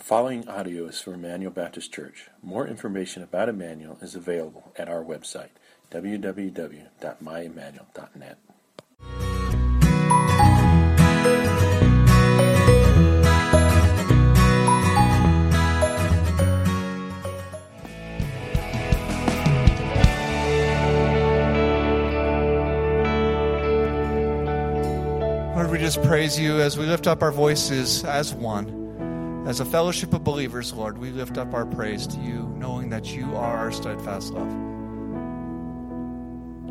The following audio is from Emmanuel Baptist Church. More information about Emmanuel is available at our website, www.myemmanuel.net. Lord, we just praise you as we lift up our voices as one. As a fellowship of believers, Lord, we lift up our praise to you, knowing that you are our steadfast love.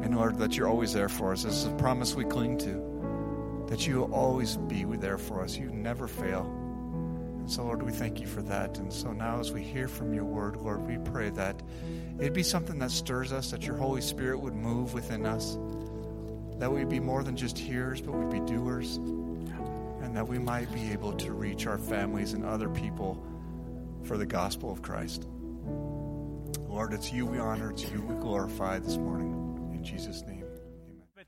And Lord, that you're always there for us. This is a promise we cling to, that you will always be there for us. You never fail. And so, Lord, we thank you for that. And so now, as we hear from your word, Lord, we pray that it'd be something that stirs us, that your Holy Spirit would move within us that we'd be more than just hearers, but we'd be doers, and that we might be able to reach our families and other people for the gospel of Christ. Lord, it's you we honor, it's you we glorify this morning. In Jesus' name, amen. But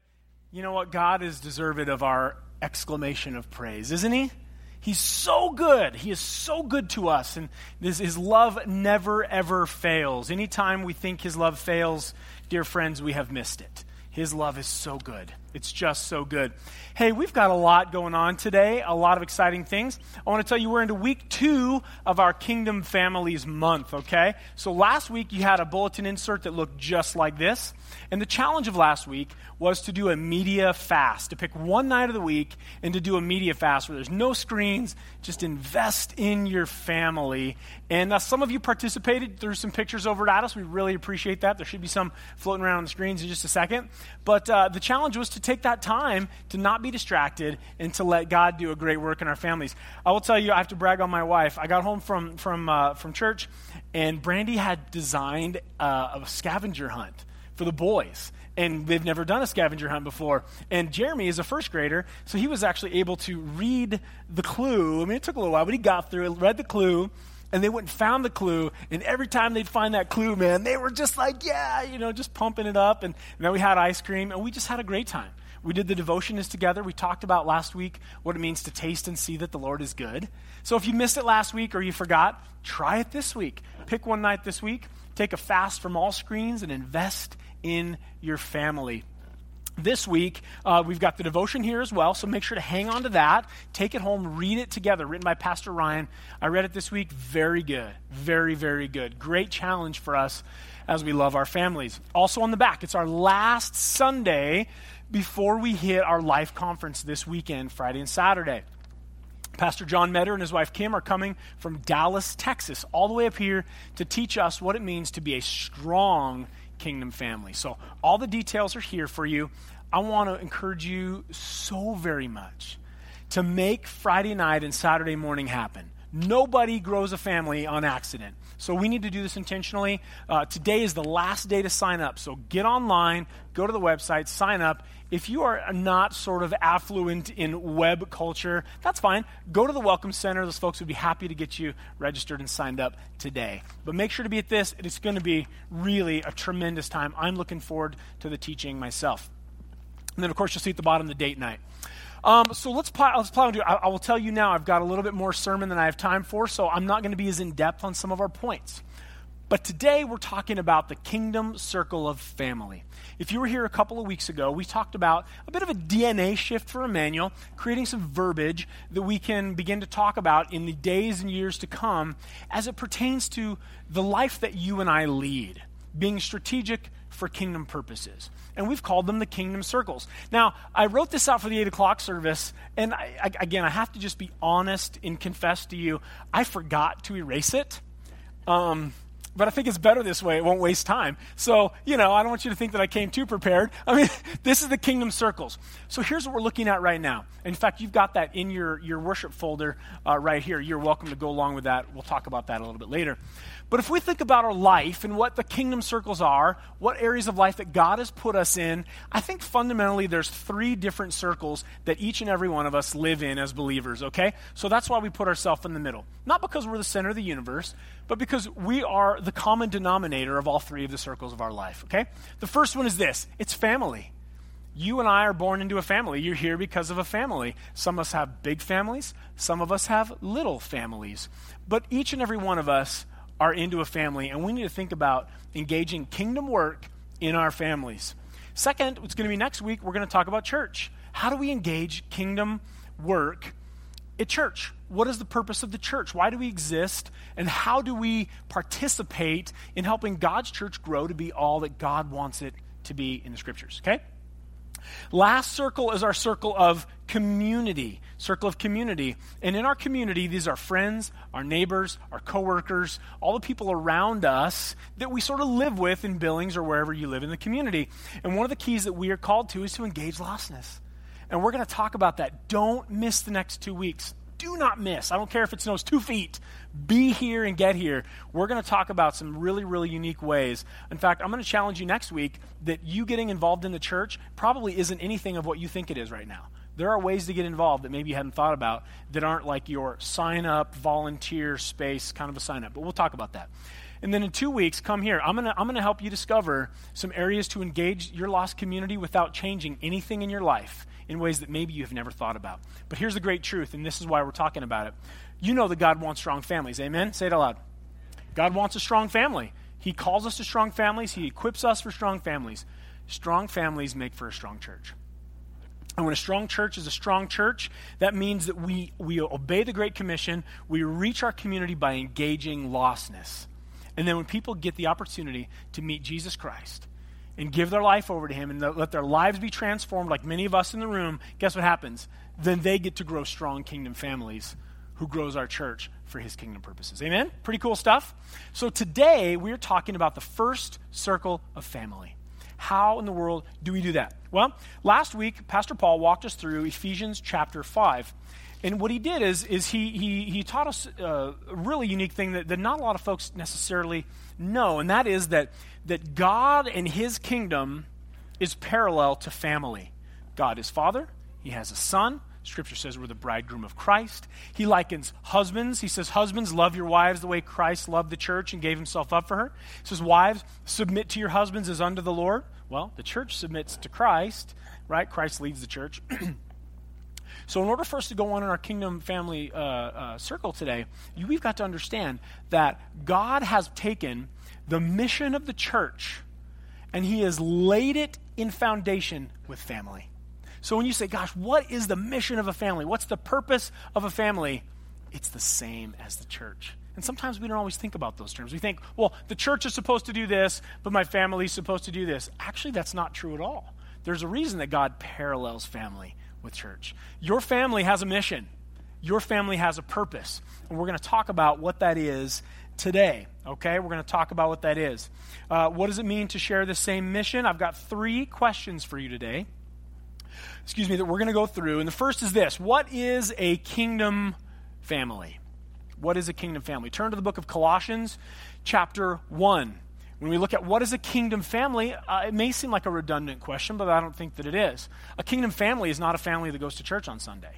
you know what? God is deserved of our exclamation of praise, isn't He? He's so good. He is so good to us. And this, His love never, ever fails. Anytime we think His love fails, dear friends, we have missed it. His love is so good. It's just so good. Hey, we've got a lot going on today, a lot of exciting things. I want to tell you we're into week two of our Kingdom Families month, okay? So last week you had a bulletin insert that looked just like this. And the challenge of last week was to do a media fast, to pick one night of the week and to do a media fast where there's no screens, just invest in your family. And uh, some of you participated through some pictures over at us. We really appreciate that. There should be some floating around on the screens in just a second. But uh, the challenge was to take that time to not be distracted and to let God do a great work in our families. I will tell you, I have to brag on my wife. I got home from, from, uh, from church, and Brandy had designed uh, a scavenger hunt for the boys. And they've never done a scavenger hunt before. And Jeremy is a first grader, so he was actually able to read the clue. I mean, it took a little while, but he got through it, read the clue, and they went and found the clue. And every time they'd find that clue, man, they were just like, yeah, you know, just pumping it up. And, and then we had ice cream, and we just had a great time. We did the devotions together. We talked about last week what it means to taste and see that the Lord is good. So if you missed it last week or you forgot, try it this week. Pick one night this week, take a fast from all screens, and invest in your family. This week, uh, we've got the devotion here as well, so make sure to hang on to that. Take it home, read it together, written by Pastor Ryan. I read it this week. Very good. Very, very good. Great challenge for us as we love our families. Also on the back, it's our last Sunday before we hit our life conference this weekend, Friday and Saturday. Pastor John Metter and his wife Kim are coming from Dallas, Texas, all the way up here to teach us what it means to be a strong kingdom family. So, all the details are here for you. I want to encourage you so very much to make Friday night and Saturday morning happen. Nobody grows a family on accident. So we need to do this intentionally. Uh, today is the last day to sign up. So get online, go to the website, sign up. If you are not sort of affluent in web culture, that's fine. Go to the Welcome Center. Those folks would be happy to get you registered and signed up today. But make sure to be at this. It's going to be really a tremendous time. I'm looking forward to the teaching myself. And then, of course, you'll see at the bottom the date night. Um, so let's let's plow into I, I will tell you now, I've got a little bit more sermon than I have time for, so I'm not going to be as in depth on some of our points. But today we're talking about the kingdom circle of family. If you were here a couple of weeks ago, we talked about a bit of a DNA shift for Emmanuel, creating some verbiage that we can begin to talk about in the days and years to come as it pertains to the life that you and I lead, being strategic for kingdom purposes. And we've called them the kingdom circles. Now, I wrote this out for the 8 o'clock service, and I, I, again, I have to just be honest and confess to you, I forgot to erase it. Um, but I think it's better this way. It won't waste time. So, you know, I don't want you to think that I came too prepared. I mean, this is the kingdom circles. So here's what we're looking at right now. In fact, you've got that in your, your worship folder uh, right here. You're welcome to go along with that. We'll talk about that a little bit later. But if we think about our life and what the kingdom circles are, what areas of life that God has put us in, I think fundamentally there's three different circles that each and every one of us live in as believers, okay? So that's why we put ourselves in the middle. Not because we're the center of the universe, but because we are the common denominator of all three of the circles of our life, okay? The first one is this it's family. You and I are born into a family. You're here because of a family. Some of us have big families, some of us have little families. But each and every one of us are into a family, and we need to think about engaging kingdom work in our families. Second, it's going to be next week, we're going to talk about church. How do we engage kingdom work at church? What is the purpose of the church? Why do we exist? And how do we participate in helping God's church grow to be all that God wants it to be in the scriptures? Okay? Last circle is our circle of community. Circle of community. And in our community, these are friends, our neighbors, our coworkers, all the people around us that we sort of live with in Billings or wherever you live in the community. And one of the keys that we are called to is to engage lostness. And we're going to talk about that. Don't miss the next two weeks do not miss. I don't care if it snows two feet. Be here and get here. We're going to talk about some really, really unique ways. In fact, I'm going to challenge you next week that you getting involved in the church probably isn't anything of what you think it is right now. There are ways to get involved that maybe you hadn't thought about that aren't like your sign up, volunteer space kind of a sign up. But we'll talk about that. And then in two weeks, come here. I'm going to I'm going to help you discover some areas to engage your lost community without changing anything in your life in ways that maybe you have never thought about. But here's the great truth, and this is why we're talking about it. You know that God wants strong families. Amen? Say it aloud. God wants a strong family. He calls us to strong families, He equips us for strong families. Strong families make for a strong church. And when a strong church is a strong church, that means that we, we obey the Great Commission, we reach our community by engaging lostness. And then when people get the opportunity to meet Jesus Christ, and give their life over to Him and let their lives be transformed, like many of us in the room, guess what happens? Then they get to grow strong kingdom families who grows our church for His kingdom purposes. Amen? Pretty cool stuff. So today we're talking about the first circle of family. How in the world do we do that? Well, last week, Pastor Paul walked us through Ephesians chapter 5. And what he did is, is he, he, he taught us uh, a really unique thing that, that not a lot of folks necessarily know, and that is that, that God and his kingdom is parallel to family. God is Father, he has a Son. Scripture says we're the bridegroom of Christ. He likens husbands. He says, Husbands, love your wives the way Christ loved the church and gave himself up for her. He says, Wives, submit to your husbands as unto the Lord. Well, the church submits to Christ, right? Christ leads the church. So, in order for us to go on in our kingdom family uh, uh, circle today, you, we've got to understand that God has taken the mission of the church and He has laid it in foundation with family. So, when you say, Gosh, what is the mission of a family? What's the purpose of a family? It's the same as the church. And sometimes we don't always think about those terms. We think, well, the church is supposed to do this, but my family is supposed to do this. Actually, that's not true at all. There's a reason that God parallels family with church. Your family has a mission, your family has a purpose. And we're going to talk about what that is today. Okay? We're going to talk about what that is. Uh, what does it mean to share the same mission? I've got three questions for you today. Excuse me, that we're going to go through. And the first is this What is a kingdom family? What is a kingdom family? Turn to the book of Colossians, chapter 1. When we look at what is a kingdom family, uh, it may seem like a redundant question, but I don't think that it is. A kingdom family is not a family that goes to church on Sunday.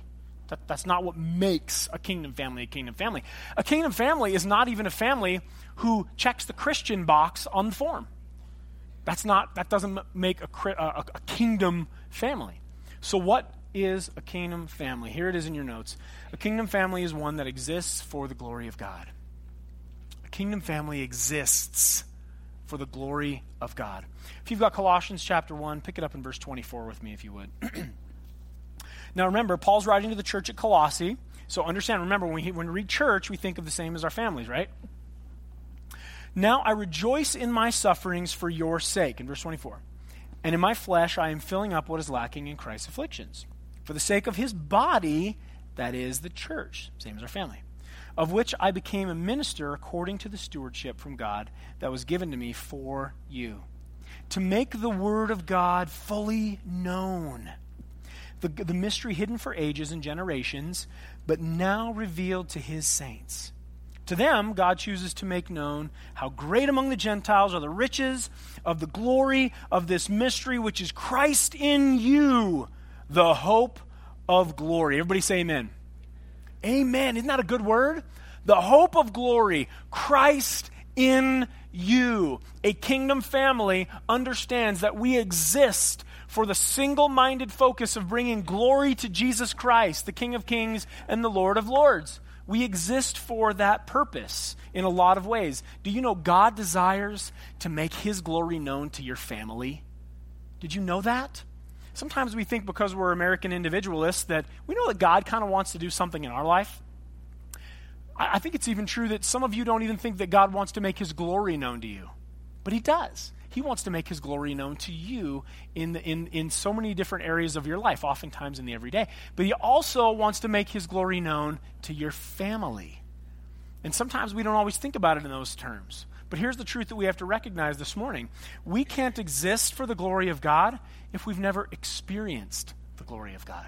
That, that's not what makes a kingdom family a kingdom family. A kingdom family is not even a family who checks the Christian box on the form. That's not, that doesn't make a, a, a kingdom family. So, what is a kingdom family? Here it is in your notes. A kingdom family is one that exists for the glory of God. A kingdom family exists for the glory of God. If you've got Colossians chapter 1, pick it up in verse 24 with me, if you would. now remember, Paul's writing to the church at Colossae. So understand, remember, when we, when we read church, we think of the same as our families, right? Now I rejoice in my sufferings for your sake, in verse 24. And in my flesh I am filling up what is lacking in Christ's afflictions. For the sake of his body, that is the church, same as our family of which I became a minister according to the stewardship from God that was given to me for you, to make the word of God fully known, the, the mystery hidden for ages and generations, but now revealed to his saints. To them, God chooses to make known how great among the Gentiles are the riches of the glory of this mystery, which is Christ in you, the hope of glory. Everybody say amen. Amen. Isn't that a good word? The hope of glory, Christ in you. A kingdom family understands that we exist for the single minded focus of bringing glory to Jesus Christ, the King of Kings and the Lord of Lords. We exist for that purpose in a lot of ways. Do you know God desires to make his glory known to your family? Did you know that? Sometimes we think because we're American individualists that we know that God kind of wants to do something in our life. I think it's even true that some of you don't even think that God wants to make his glory known to you. But he does. He wants to make his glory known to you in, the, in, in so many different areas of your life, oftentimes in the everyday. But he also wants to make his glory known to your family. And sometimes we don't always think about it in those terms. But here's the truth that we have to recognize this morning we can't exist for the glory of God if we've never experienced the glory of God.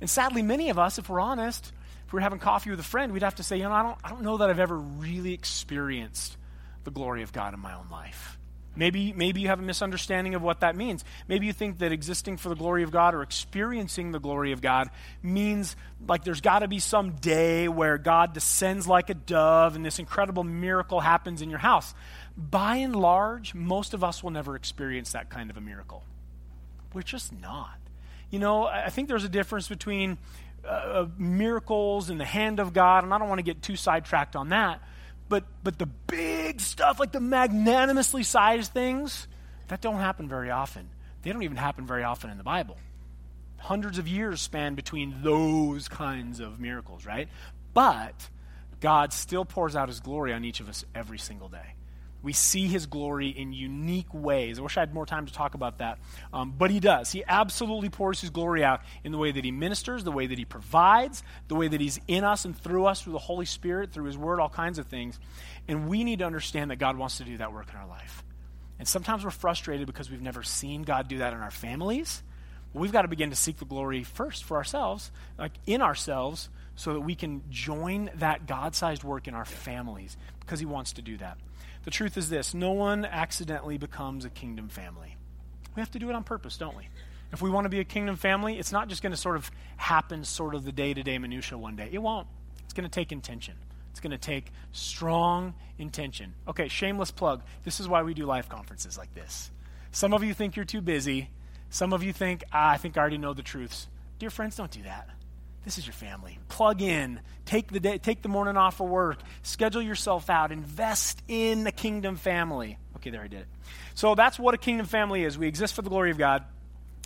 And sadly, many of us, if we're honest, if we are having coffee with a friend, we'd have to say, you know, I don't, I don't know that I've ever really experienced the glory of God in my own life. Maybe, maybe you have a misunderstanding of what that means. Maybe you think that existing for the glory of God or experiencing the glory of God means like there's got to be some day where God descends like a dove and this incredible miracle happens in your house. By and large, most of us will never experience that kind of a miracle. We're just not. You know, I think there's a difference between uh, miracles and the hand of God, and I don't want to get too sidetracked on that. But, but the big stuff, like the magnanimously sized things, that don't happen very often. They don't even happen very often in the Bible. Hundreds of years span between those kinds of miracles, right? But God still pours out his glory on each of us every single day. We see his glory in unique ways. I wish I had more time to talk about that. Um, but he does. He absolutely pours his glory out in the way that he ministers, the way that he provides, the way that he's in us and through us, through the Holy Spirit, through his word, all kinds of things. And we need to understand that God wants to do that work in our life. And sometimes we're frustrated because we've never seen God do that in our families. Well, we've got to begin to seek the glory first for ourselves, like in ourselves, so that we can join that God sized work in our families because he wants to do that. The truth is this no one accidentally becomes a kingdom family. We have to do it on purpose, don't we? If we want to be a kingdom family, it's not just going to sort of happen sort of the day to day minutia one day. It won't. It's going to take intention. It's going to take strong intention. Okay, shameless plug. This is why we do life conferences like this. Some of you think you're too busy. Some of you think, ah, I think I already know the truths. Dear friends, don't do that. This is your family. Plug in. Take the day, take the morning off of work. Schedule yourself out. Invest in the kingdom family. Okay, there I did it. So that's what a kingdom family is. We exist for the glory of God.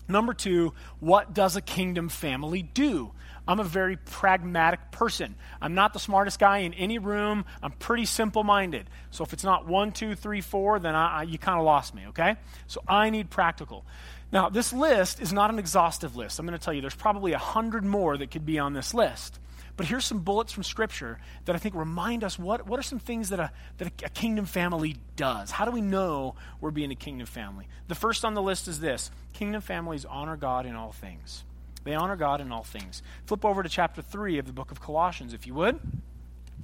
Number two, what does a kingdom family do? I'm a very pragmatic person. I'm not the smartest guy in any room. I'm pretty simple minded. So if it's not one, two, three, four, then I, I, you kind of lost me, okay? So I need practical. Now, this list is not an exhaustive list. I'm going to tell you there's probably a hundred more that could be on this list. But here's some bullets from Scripture that I think remind us what, what are some things that, a, that a, kingdom family does? How do we know we're being a kingdom family? The first on the list is this Kingdom families honor God in all things. They honor God in all things. Flip over to chapter 3 of the book of Colossians, if you would,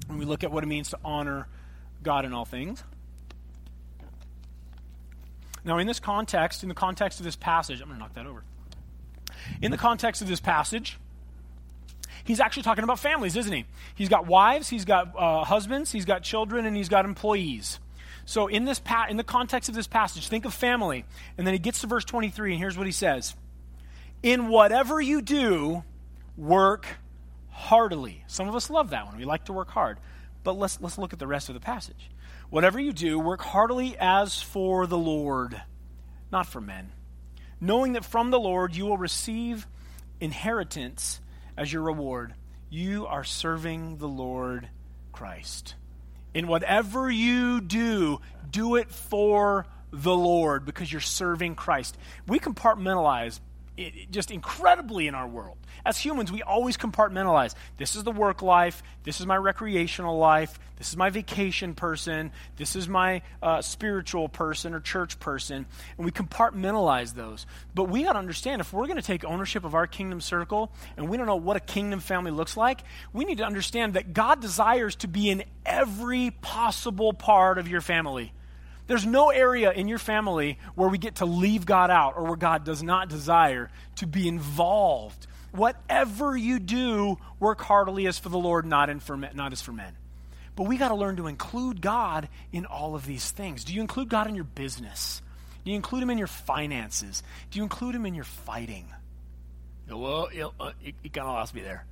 and we look at what it means to honor God in all things. Now, in this context, in the context of this passage, I'm going to knock that over. In the context of this passage, he's actually talking about families, isn't he? He's got wives, he's got uh, husbands, he's got children, and he's got employees. So, in this pa- in the context of this passage, think of family, and then he gets to verse 23, and here's what he says: "In whatever you do, work heartily." Some of us love that one. We like to work hard, but let's let's look at the rest of the passage. Whatever you do, work heartily as for the Lord, not for men, knowing that from the Lord you will receive inheritance as your reward. You are serving the Lord Christ. In whatever you do, do it for the Lord because you're serving Christ. We compartmentalize it, just incredibly in our world. As humans, we always compartmentalize. This is the work life. This is my recreational life. This is my vacation person. This is my uh, spiritual person or church person. And we compartmentalize those. But we got to understand if we're going to take ownership of our kingdom circle and we don't know what a kingdom family looks like, we need to understand that God desires to be in every possible part of your family. There's no area in your family where we get to leave God out or where God does not desire to be involved. Whatever you do, work heartily as for the Lord, not, in for men, not as for men. But we got to learn to include God in all of these things. Do you include God in your business? Do you include him in your finances? Do you include him in your fighting? Well, you, kind of lost me there.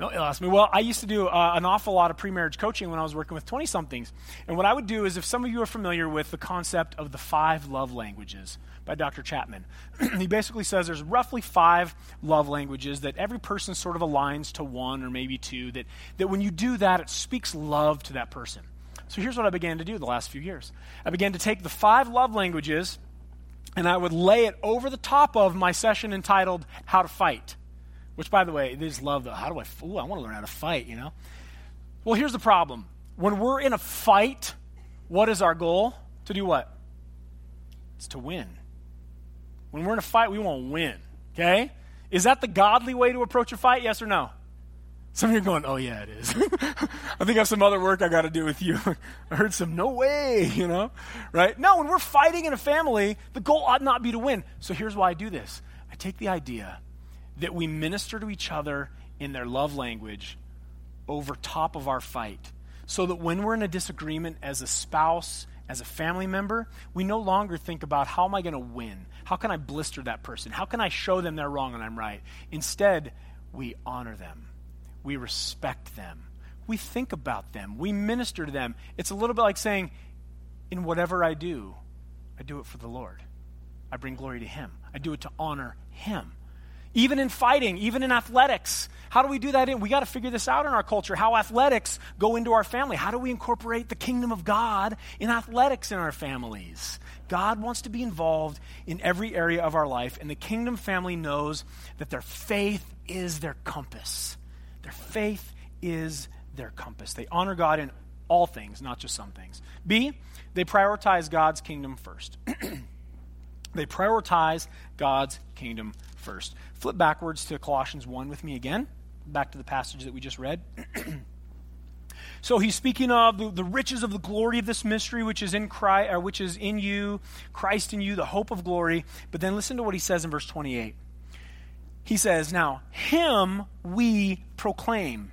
No, he'll ask me. Well, I used to do uh, an awful lot of pre-marriage coaching when I was working with 20-somethings. And what I would do is, if some of you are familiar with the concept of the five love languages by Dr. Chapman, he basically says there's roughly five love languages that every person sort of aligns to one or maybe two, that, that when you do that, it speaks love to that person. So here's what I began to do the last few years. I began to take the five love languages and I would lay it over the top of my session entitled How to Fight. Which, by the way, just love the how do I, ooh, I want to learn how to fight, you know? Well, here's the problem. When we're in a fight, what is our goal? To do what? It's to win. When we're in a fight, we want to win, okay? Is that the godly way to approach a fight, yes or no? Some of you are going, oh, yeah, it is. I think I have some other work I got to do with you. I heard some, no way, you know? Right? No, when we're fighting in a family, the goal ought not be to win. So here's why I do this I take the idea that we minister to each other in their love language over top of our fight. So that when we're in a disagreement as a spouse, as a family member, we no longer think about how am I going to win? How can I blister that person? How can I show them they're wrong and I'm right? Instead, we honor them. We respect them. We think about them. We minister to them. It's a little bit like saying, in whatever I do, I do it for the Lord. I bring glory to Him. I do it to honor Him. Even in fighting, even in athletics. How do we do that in? We got to figure this out in our culture. How athletics go into our family. How do we incorporate the kingdom of God in athletics in our families? God wants to be involved in every area of our life, and the kingdom family knows that their faith is their compass. Their faith is their compass. They honor God in all things, not just some things. B, they prioritize God's kingdom first. they prioritize God's kingdom first. Flip backwards to Colossians 1 with me again, back to the passage that we just read. so he's speaking of the, the, riches of the glory of this mystery, which is in Christ, uh, which is in you, Christ in you, the hope of glory. But then listen to what he says in verse 28. He says, Now, him we proclaim,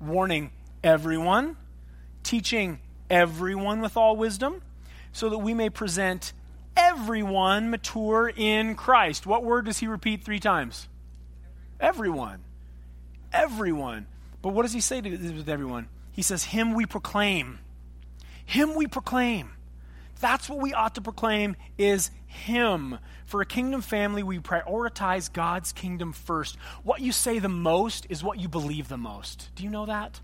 warning everyone, teaching everyone with all wisdom, so that we may present everyone mature in Christ. What word does he repeat three times? Everyone. Everyone. But what does he say to everyone? He says, Him we proclaim. Him we proclaim. That's what we ought to proclaim is Him. For a kingdom family, we prioritize God's kingdom first. What you say the most is what you believe the most. Do you know that?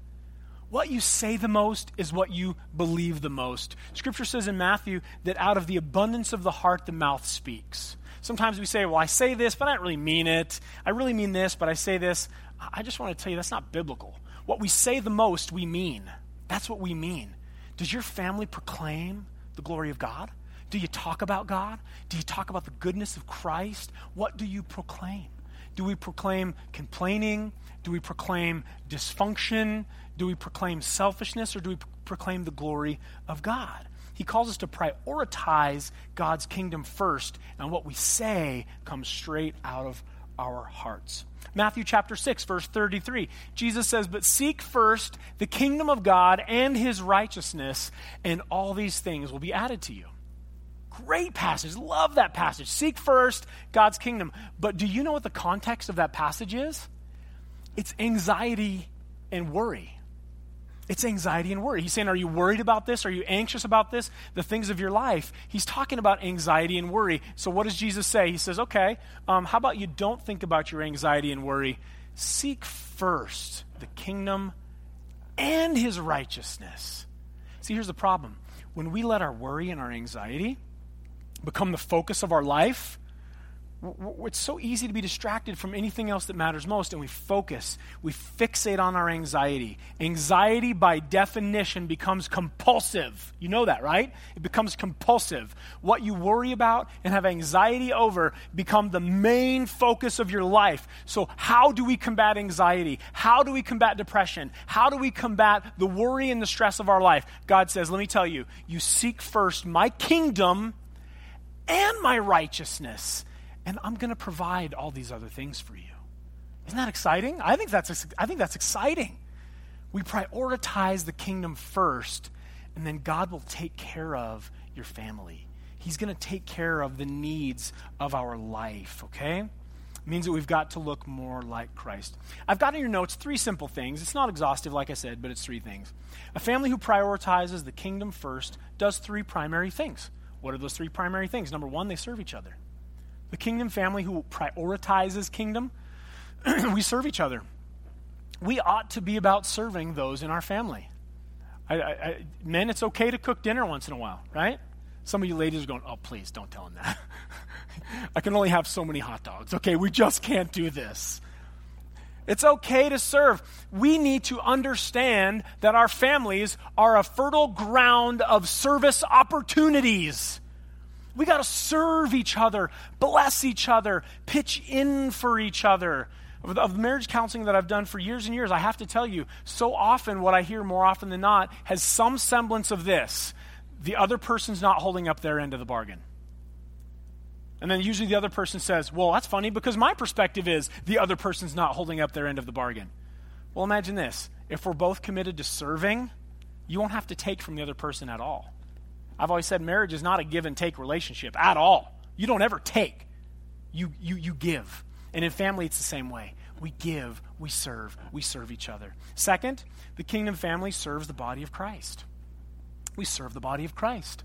What you say the most is what you believe the most. Scripture says in Matthew that out of the abundance of the heart, the mouth speaks. Sometimes we say, Well, I say this, but I don't really mean it. I really mean this, but I say this. I just want to tell you that's not biblical. What we say the most, we mean. That's what we mean. Does your family proclaim the glory of God? Do you talk about God? Do you talk about the goodness of Christ? What do you proclaim? Do we proclaim complaining? Do we proclaim dysfunction? Do we proclaim selfishness or do we proclaim the glory of God? He calls us to prioritize God's kingdom first, and what we say comes straight out of our hearts. Matthew chapter 6, verse 33. Jesus says, But seek first the kingdom of God and his righteousness, and all these things will be added to you. Great passage. Love that passage. Seek first God's kingdom. But do you know what the context of that passage is? It's anxiety and worry. It's anxiety and worry. He's saying, Are you worried about this? Are you anxious about this? The things of your life. He's talking about anxiety and worry. So, what does Jesus say? He says, Okay, um, how about you don't think about your anxiety and worry? Seek first the kingdom and his righteousness. See, here's the problem. When we let our worry and our anxiety become the focus of our life, it's so easy to be distracted from anything else that matters most, and we focus, we fixate on our anxiety. Anxiety, by definition, becomes compulsive. You know that, right? It becomes compulsive. What you worry about and have anxiety over become the main focus of your life. So, how do we combat anxiety? How do we combat depression? How do we combat the worry and the stress of our life? God says, Let me tell you, you seek first my kingdom and my righteousness and I'm going to provide all these other things for you. Isn't that exciting? I think that's, I think that's exciting. We prioritize the kingdom first, and then God will take care of your family. He's going to take care of the needs of our life, okay? It means that we've got to look more like Christ. I've got in your notes three simple things. It's not exhaustive, like I said, but it's three things. A family who prioritizes the kingdom first does three primary things. What are those three primary things? Number one, they serve each other. The kingdom family who prioritizes kingdom, we serve each other. We ought to be about serving those in our family. I, I, I, men, it's okay to cook dinner once in a while, right? Some of you ladies are going, oh, please don't tell him that. I can only have so many hot dogs. Okay, we just can't do this. It's okay to serve. We need to understand that our families are a fertile ground of service opportunities. We got to serve each other, bless each other, pitch in for each other. Of, marriage counseling that I've done for years and years, I have to tell you, so often what I hear more often than not has some semblance of this the other person's not holding up their end of the bargain. And then usually the other person says, Well, that's funny because my perspective is the other person's not holding up their end of the bargain. Well, imagine this if we're both committed to serving, you won't have to take from the other person at all. I've always said marriage is not a give and take relationship at all. You don't ever take, you, you, you give. And in family, it's the same way. We give, we serve, we serve each other. Second, the kingdom family serves the body of Christ. We serve the body of Christ.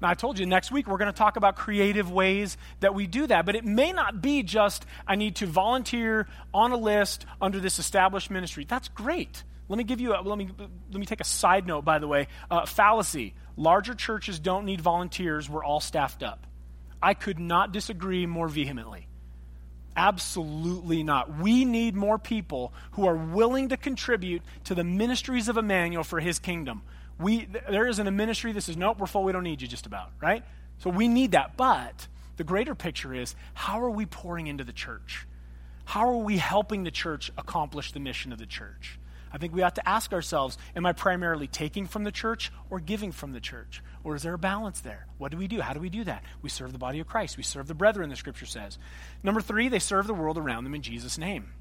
Now, I told you next week we're going to talk about creative ways that we do that, but it may not be just I need to volunteer on a list under this established ministry. That's great. Let me give you a, let me let me take a side note by the way. Uh, fallacy. Larger churches don't need volunteers. We're all staffed up. I could not disagree more vehemently. Absolutely not. We need more people who are willing to contribute to the ministries of Emmanuel for his kingdom. We, there isn't a ministry that says, nope, we're full, we don't need you just about, right? So we need that. But the greater picture is how are we pouring into the church? How are we helping the church accomplish the mission of the church? I think we ought to ask ourselves Am I primarily taking from the church or giving from the church? Or is there a balance there? What do we do? How do we do that? We serve the body of Christ. We serve the brethren, the scripture says. Number three, they serve the world around them in Jesus' name.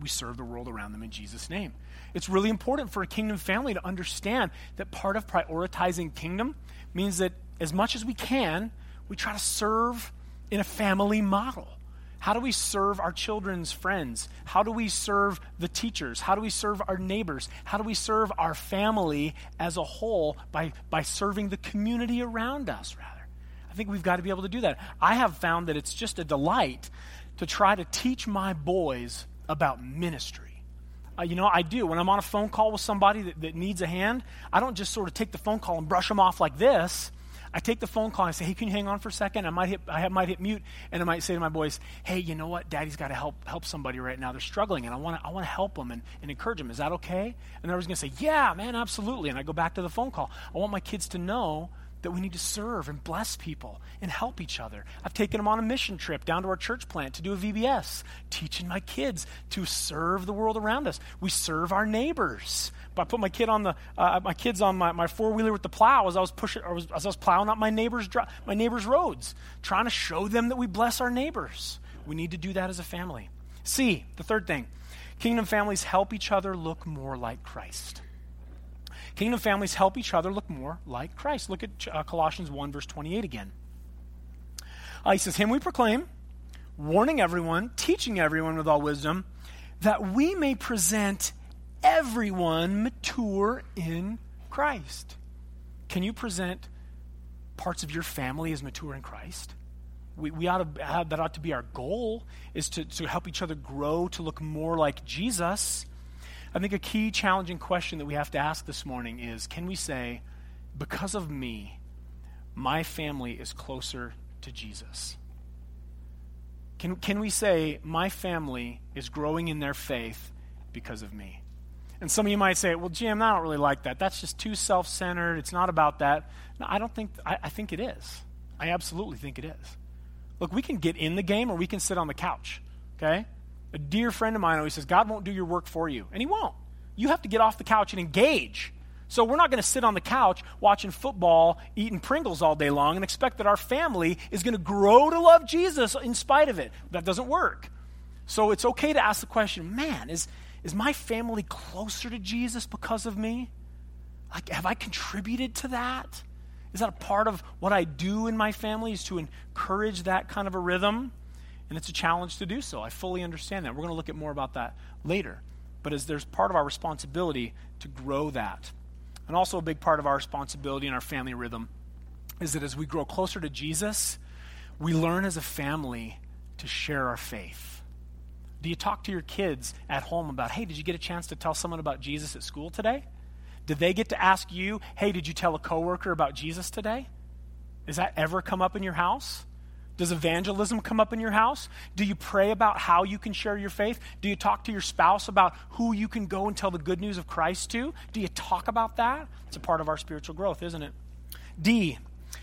We serve the world around them in Jesus' name. It's really important for a kingdom family to understand that part of prioritizing kingdom means that as much as we can, we try to serve in a family model. How do we serve our children's friends? How do we serve the teachers? How do we serve our neighbors? How do we serve our family as a whole by, by serving the community around us, rather? I think we've got to be able to do that. I have found that it's just a delight to try to teach my boys about ministry. Uh, you know, I do. When I'm on a phone call with somebody that, that needs a hand, I don't just sort of take the phone call and brush them off like this. I take the phone call and I say, "Hey, can you hang on for a second? I might hit, I might hit mute, and I might say to my boys, "Hey, you know what? Daddy's got to help help somebody right now. They're struggling, and I want to I want to help them and, and encourage them. Is that okay?" And they're always going to say, "Yeah, man, absolutely." And I go back to the phone call. I want my kids to know that we need to serve and bless people and help each other. I've taken them on a mission trip down to our church plant to do a VBS, teaching my kids to serve the world around us. We serve our neighbors. I put my kid on the uh, my kids on my, my four wheeler with the plow as I was pushing as I was plowing up my neighbors my neighbors roads, trying to show them that we bless our neighbors. We need to do that as a family. See, the third thing, kingdom families help each other look more like Christ. Kingdom families help each other look more like Christ. Look at uh, Colossians 1, verse 28 again. Uh, he says, Him we proclaim, warning everyone, teaching everyone with all wisdom, that we may present everyone mature in Christ. Can you present parts of your family as mature in Christ? We, we ought to have, that ought to be our goal is to, to help each other grow to look more like Jesus I think a key challenging question that we have to ask this morning is can we say, because of me, my family is closer to Jesus? Can, can we say, my family is growing in their faith because of me? And some of you might say, well, Jim, I don't really like that. That's just too self centered. It's not about that. No, I don't think, I, I think it is. I absolutely think it is. Look, we can get in the game or we can sit on the couch, okay? A dear friend of mine always says, God won't do your work for you. And He won't. You have to get off the couch and engage. So we're not going to sit on the couch watching football, eating Pringles all day long, and expect that our family is going to grow to love Jesus in spite of it. That doesn't work. So it's okay to ask the question man, is, is my family closer to Jesus because of me? Like, have I contributed to that? Is that a part of what I do in my family is to encourage that kind of a rhythm? And it's a challenge to do so. I fully understand that. We're going to look at more about that later. But as there's part of our responsibility to grow that. And also a big part of our responsibility in our family rhythm is that as we grow closer to Jesus, we learn as a family to share our faith. Do you talk to your kids at home about, hey, did you get a chance to tell someone about Jesus at school today? Did they get to ask you, hey, did you tell a coworker about Jesus today? Does that ever come up in your house? Does evangelism come up in your house? Do you pray about how you can share your faith? Do you talk to your spouse about who you can go and tell the good news of Christ to? Do you talk about that? It's a part of our spiritual growth, isn't it? D,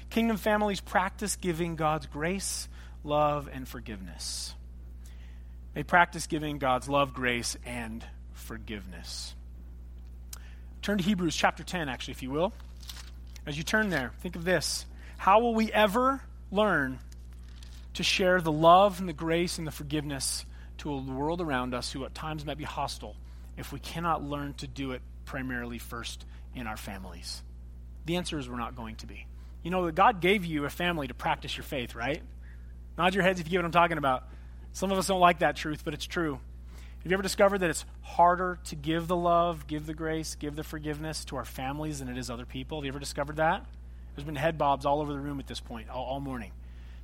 kingdom families practice giving God's grace, love, and forgiveness. They practice giving God's love, grace, and forgiveness. Turn to Hebrews chapter 10, actually, if you will. As you turn there, think of this. How will we ever learn to share the love and the grace and the forgiveness to a world around us who at times might be hostile if we cannot learn to do it primarily first in our families? The answer is we're not going to be. You know God gave you a family to practice your faith, right? Nod your heads if you get what I'm talking about. Some of us don't like that truth, but it's true. Have you ever discovered that it's harder to give the love, give the grace, give the forgiveness to our families than it is other people? Have you ever discovered that? There's been head bobs all over the room at this point, all, all morning.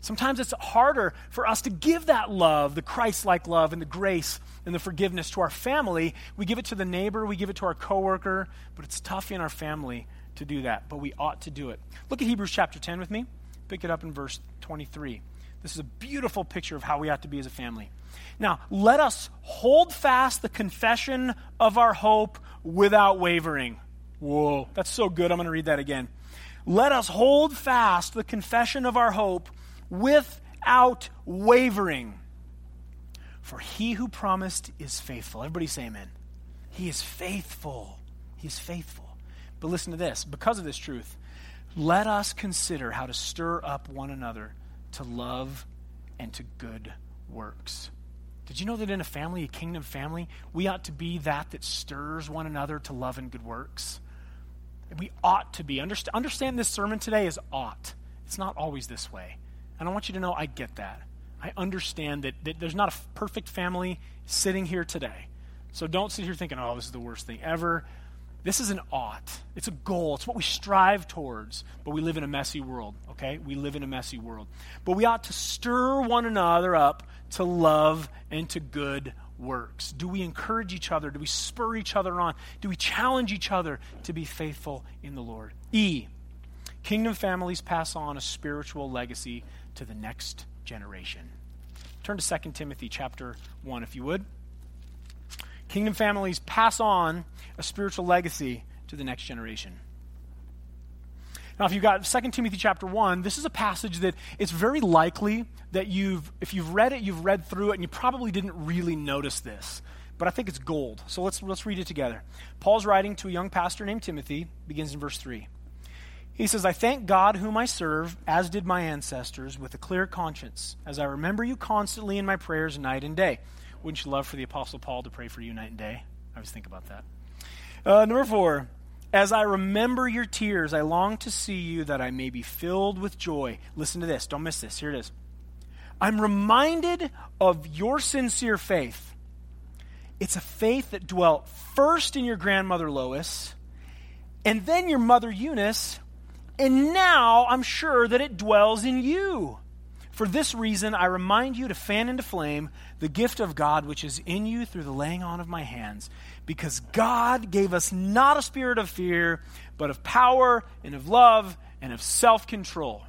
Sometimes it's harder for us to give that love, the Christ like love and the grace and the forgiveness to our family. We give it to the neighbor, we give it to our coworker, but it's tough in our family to do that, but we ought to do it. Look at Hebrews chapter 10 with me. Pick it up in verse 23. This is a beautiful picture of how we ought to be as a family. Now, let us hold fast the confession of our hope without wavering. Whoa, that's so good. I'm going to read that again. Let us hold fast the confession of our hope without wavering. For he who promised is faithful. Everybody say amen. He is faithful. He is faithful. But listen to this because of this truth, let us consider how to stir up one another to love and to good works. Did you know that in a family, a kingdom family, we ought to be that that stirs one another to love and good works? We ought to be. Understand, understand this sermon today is ought. It's not always this way. And I want you to know I get that. I understand that, that there's not a perfect family sitting here today. So don't sit here thinking, oh, this is the worst thing ever. This is an ought. It's a goal. It's what we strive towards. But we live in a messy world, okay? We live in a messy world. But we ought to stir one another up to love and to good works. Do we encourage each other? Do we spur each other on? Do we challenge each other to be faithful in the Lord? E. Kingdom families pass on a spiritual legacy to the next generation. Turn to 2 Timothy chapter 1 if you would. Kingdom families pass on a spiritual legacy to the next generation. Now, if you've got 2 Timothy chapter 1, this is a passage that it's very likely that you've, if you've read it, you've read through it, and you probably didn't really notice this. But I think it's gold. So let's, let's read it together. Paul's writing to a young pastor named Timothy, begins in verse 3. He says, I thank God whom I serve, as did my ancestors, with a clear conscience, as I remember you constantly in my prayers night and day. Wouldn't you love for the Apostle Paul to pray for you night and day? I always think about that. Uh, number four, as I remember your tears, I long to see you that I may be filled with joy. Listen to this. Don't miss this. Here it is. I'm reminded of your sincere faith. It's a faith that dwelt first in your grandmother Lois, and then your mother Eunice, and now I'm sure that it dwells in you. For this reason, I remind you to fan into flame the gift of God which is in you through the laying on of my hands, because God gave us not a spirit of fear, but of power and of love and of self control.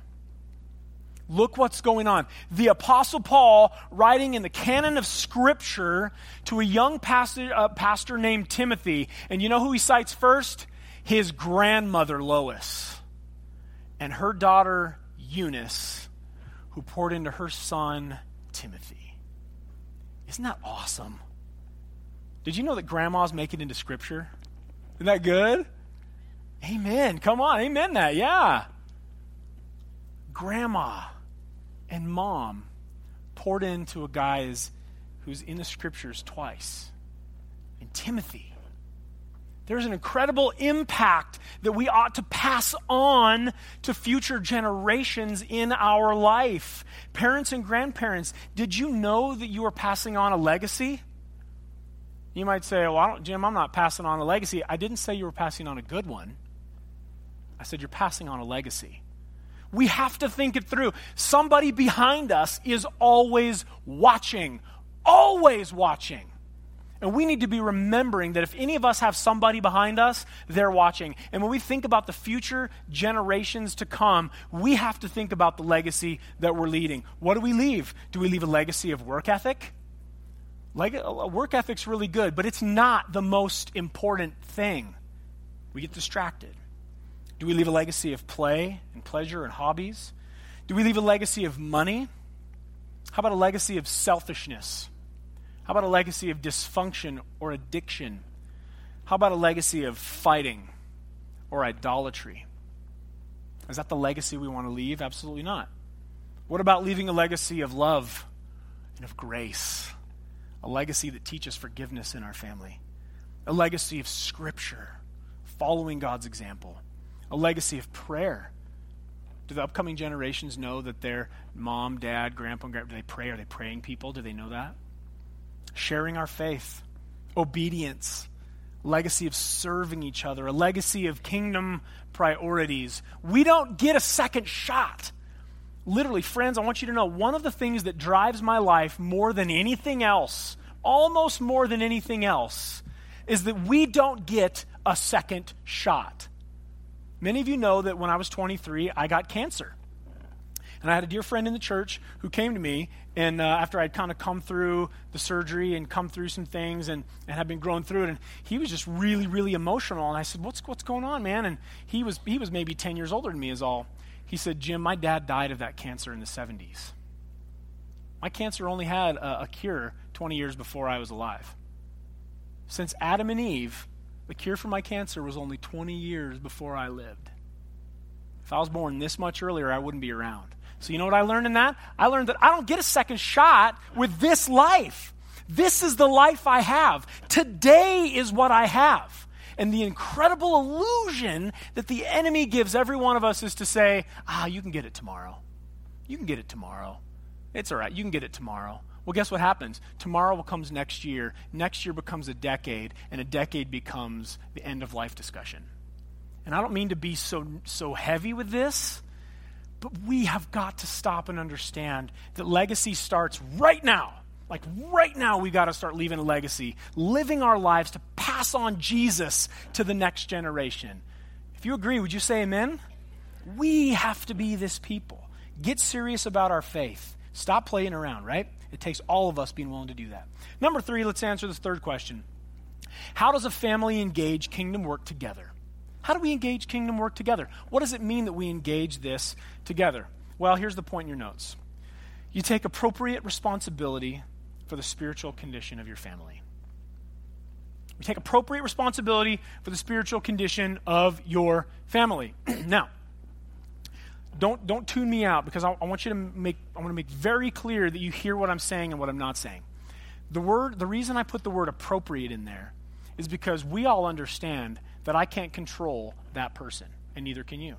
Look what's going on. The Apostle Paul, writing in the canon of Scripture to a young pastor, uh, pastor named Timothy, and you know who he cites first? His grandmother, Lois, and her daughter, Eunice who poured into her son, Timothy. Isn't that awesome? Did you know that grandmas make it into Scripture? Isn't that good? Amen. Come on. Amen that. Yeah. Grandma and mom poured into a guy who's in the Scriptures twice. And Timothy. There's an incredible impact that we ought to pass on to future generations in our life. Parents and grandparents, did you know that you are passing on a legacy? You might say, Well, Jim, I'm not passing on a legacy. I didn't say you were passing on a good one. I said you're passing on a legacy. We have to think it through. Somebody behind us is always watching, always watching. And we need to be remembering that if any of us have somebody behind us, they're watching. And when we think about the future generations to come, we have to think about the legacy that we're leading. What do we leave? Do we leave a legacy of work ethic? Like, uh, uh, work ethic's really good, but it's not the most important thing. We get distracted. Do we leave a legacy of play and pleasure and hobbies? Do we leave a legacy of money? How about a legacy of selfishness? How about a legacy of dysfunction or addiction? How about a legacy of fighting or idolatry? Is that the legacy we want to leave? Absolutely not. What about leaving a legacy of love and of grace? A legacy that teaches forgiveness in our family. A legacy of scripture, following God's example a legacy of prayer. Do the upcoming generations know that their mom, dad, grandpa, grandpa, do they pray? Are they praying people? Do they know that? Sharing our faith, obedience, legacy of serving each other, a legacy of kingdom priorities. We don't get a second shot. Literally, friends, I want you to know one of the things that drives my life more than anything else, almost more than anything else, is that we don't get a second shot. Many of you know that when I was 23, I got cancer. And I had a dear friend in the church who came to me, and uh, after I'd kind of come through the surgery and come through some things and, and had been growing through it, and he was just really, really emotional. And I said, "What's what's going on, man?" And he was he was maybe 10 years older than me, is all. He said, "Jim, my dad died of that cancer in the 70s. My cancer only had a, a cure 20 years before I was alive. Since Adam and Eve, the cure for my cancer was only 20 years before I lived. If I was born this much earlier, I wouldn't be around. So, you know what I learned in that? I learned that I don't get a second shot with this life. This is the life I have. Today is what I have. And the incredible illusion that the enemy gives every one of us is to say, ah, you can get it tomorrow. You can get it tomorrow. It's all right. You can get it tomorrow. Well, guess what happens? Tomorrow becomes next year. Next year becomes a decade, and a decade becomes the end of life discussion. And I don't mean to be so, so heavy with this, but we have got to stop and understand that legacy starts right now. Like right now, we've got to start leaving a legacy, living our lives to pass on Jesus to the next generation. If you agree, would you say amen? We have to be this people. Get serious about our faith. Stop playing around, right? It takes all of us being willing to do that. Number three, let's answer this third question How does a family engage kingdom work together? How do we engage kingdom work together? What does it mean that we engage this together? Well, here's the point in your notes you take appropriate responsibility for the spiritual condition of your family. You take appropriate responsibility for the spiritual condition of your family. now, don't, don't tune me out because I, I, want you to make, I want to make very clear that you hear what I'm saying and what I'm not saying. The word, the reason I put the word appropriate in there is because we all understand that I can't control that person, and neither can you.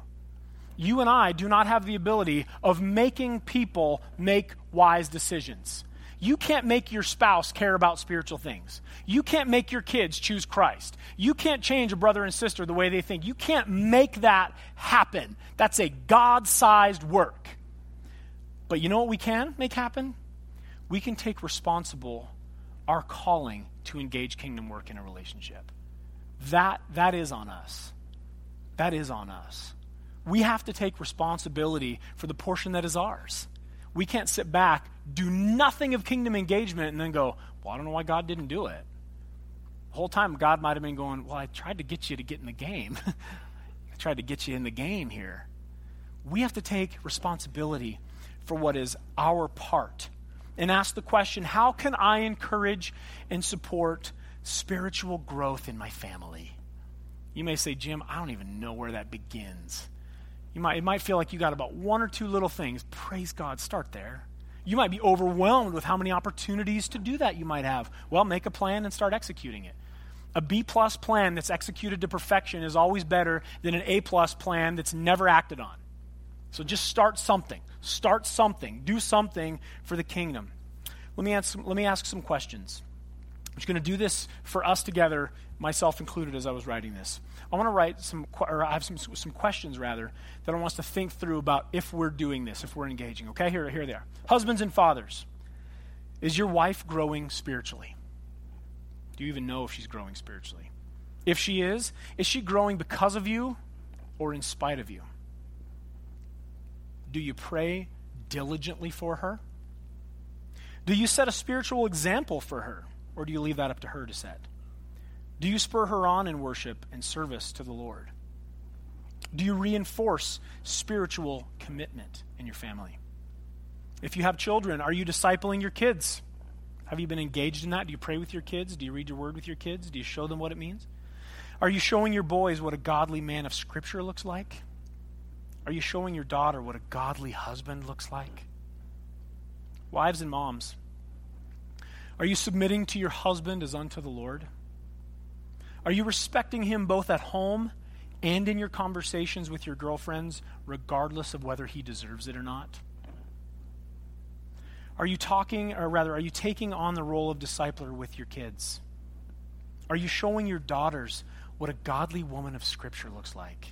You and I do not have the ability of making people make wise decisions. You can't make your spouse care about spiritual things. You can't make your kids choose Christ. You can't change a brother and sister the way they think. You can't make that happen. That's a God sized work. But you know what we can make happen? We can take responsible our calling to engage kingdom work in a relationship. That, that is on us. That is on us. We have to take responsibility for the portion that is ours. We can't sit back, do nothing of kingdom engagement, and then go, well, I don't know why God didn't do it. The whole time, God might have been going, well, I tried to get you to get in the game. I tried to get you in the game here. We have to take responsibility for what is our part and ask the question how can I encourage and support spiritual growth in my family? You may say, Jim, I don't even know where that begins. You might, it might feel like you got about one or two little things. Praise God, start there. You might be overwhelmed with how many opportunities to do that you might have. Well, make a plan and start executing it. A B plus plan that's executed to perfection is always better than an A plus plan that's never acted on. So just start something. Start something. Do something for the kingdom. Let me ask, let me ask some questions. I'm just going to do this for us together, myself included, as I was writing this. I want to write some, or I have some, some questions rather, that I want us to think through about if we're doing this, if we're engaging. Okay, here, here they are. Husbands and fathers, is your wife growing spiritually? Do you even know if she's growing spiritually? If she is, is she growing because of you or in spite of you? Do you pray diligently for her? Do you set a spiritual example for her, or do you leave that up to her to set? Do you spur her on in worship and service to the Lord? Do you reinforce spiritual commitment in your family? If you have children, are you discipling your kids? Have you been engaged in that? Do you pray with your kids? Do you read your word with your kids? Do you show them what it means? Are you showing your boys what a godly man of Scripture looks like? Are you showing your daughter what a godly husband looks like? Wives and moms, are you submitting to your husband as unto the Lord? Are you respecting him both at home and in your conversations with your girlfriends, regardless of whether he deserves it or not? Are you talking, or rather, are you taking on the role of discipler with your kids? Are you showing your daughters what a godly woman of Scripture looks like?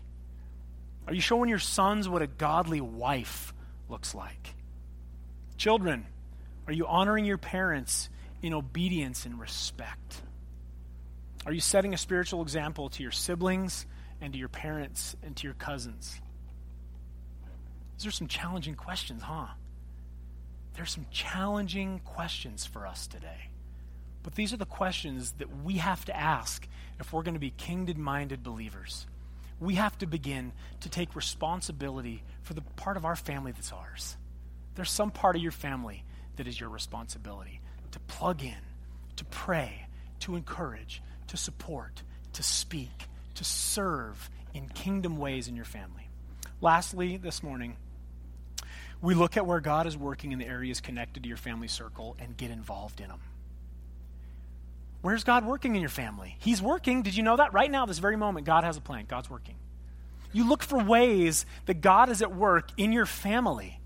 Are you showing your sons what a godly wife looks like? Children, are you honoring your parents in obedience and respect? Are you setting a spiritual example to your siblings and to your parents and to your cousins? These are some challenging questions, huh? There's some challenging questions for us today. But these are the questions that we have to ask if we're going to be kingdom minded believers. We have to begin to take responsibility for the part of our family that's ours. There's some part of your family that is your responsibility to plug in, to pray, to encourage, to support, to speak, to serve in kingdom ways in your family. Lastly, this morning, we look at where God is working in the areas connected to your family circle and get involved in them. Where's God working in your family? He's working. Did you know that? Right now, this very moment, God has a plan. God's working. You look for ways that God is at work in your family.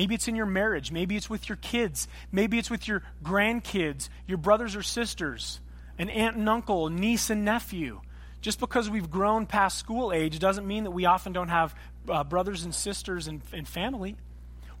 Maybe it's in your marriage. Maybe it's with your kids. Maybe it's with your grandkids, your brothers or sisters an aunt and uncle, niece and nephew. Just because we've grown past school age doesn't mean that we often don't have uh, brothers and sisters and, and family.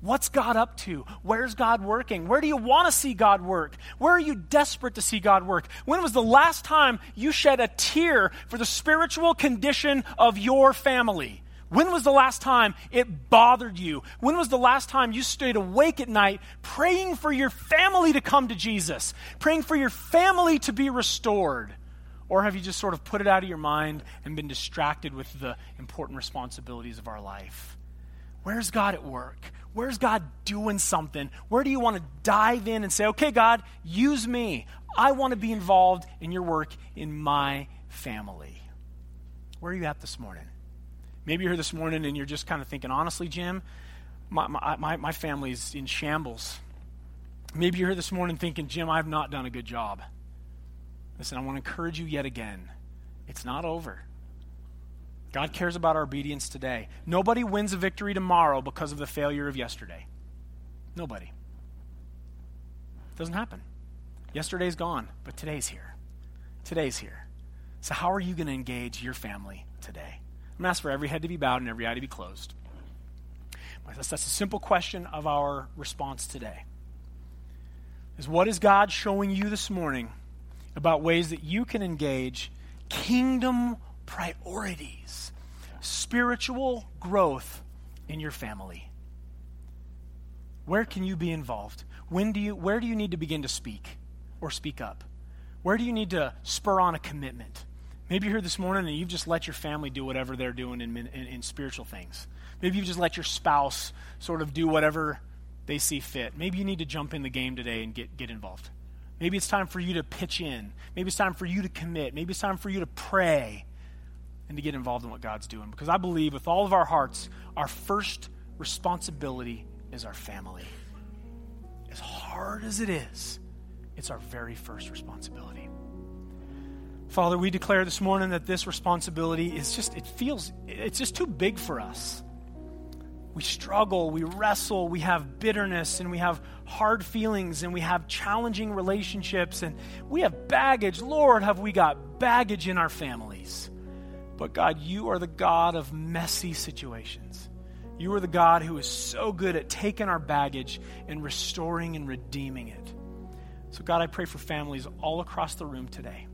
What's God up to? Where's God working? Where do you want to see God work? Where are you desperate to see God work? When was the last time you shed a tear for the spiritual condition of your family? When was the last time it bothered you? When was the last time you stayed awake at night praying for your family to come to Jesus? Praying for your family to be restored? Or have you just sort of put it out of your mind and been distracted with the important responsibilities of our life? Where's God at work? Where's God doing something? Where do you want to dive in and say, okay, God, use me. I want to be involved in your work in my family? Where are you at this morning? Maybe you're here this morning and you're just kind of thinking, honestly, Jim, my, my, my family's in shambles. Maybe you're here this morning thinking, Jim, I've not done a good job. Listen, I want to encourage you yet again. It's not over. God cares about our obedience today. Nobody wins a victory tomorrow because of the failure of yesterday. Nobody. It doesn't happen. Yesterday's gone, but today's here. Today's here. So, how are you going to engage your family today? I'm ask for every head to be bowed and every eye to be closed. That's, that's a simple question of our response today. Is what is God showing you this morning about ways that you can engage kingdom priorities, spiritual growth in your family? Where can you be involved? When do you, where do you need to begin to speak or speak up? Where do you need to spur on a commitment? Maybe you're here this morning and you've just let your family do whatever they're doing in, in, in, spiritual things. Maybe you've just let your spouse sort of do whatever they see fit. Maybe you need to jump in the game today and get, get involved. Maybe it's time for you to pitch in. Maybe it's time for you to commit. Maybe it's time for you to pray and to get involved in what God's doing. Because I believe with all of our hearts, our first responsibility is our family. As hard as it is, it's our very first responsibility. Father, we declare this morning that this responsibility is just, it feels, it's just too big for us. We struggle, we wrestle, we have bitterness, and we have hard feelings, and we have challenging relationships, and we have baggage. Lord, have we got baggage in our families? But God, you are the God of messy situations. You are the God who is so good at taking our baggage and restoring and redeeming it. So, God, I pray for families all across the room today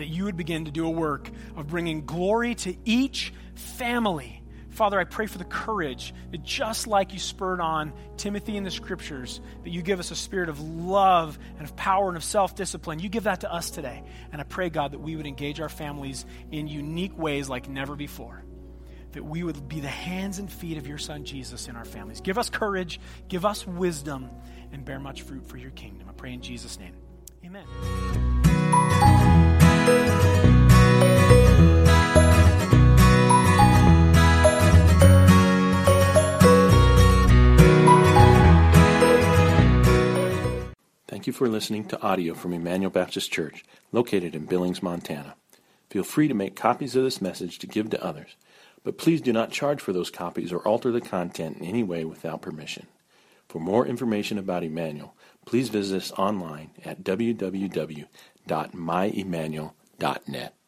that you would begin to do a work of bringing glory to each family Father, I pray for the courage that just like you spurred on Timothy in the scriptures, that you give us a spirit of love and of power and of self discipline. You give that to us today. And I pray, God, that we would engage our families in unique ways like never before. That we would be the hands and feet of your son Jesus in our families. Give us courage, give us wisdom, and bear much fruit for your kingdom. I pray in Jesus' name. Amen. Thank you for listening to audio from Emmanuel Baptist Church, located in Billings, Montana. Feel free to make copies of this message to give to others, but please do not charge for those copies or alter the content in any way without permission. For more information about Emmanuel, please visit us online at www.myemmanuel.net.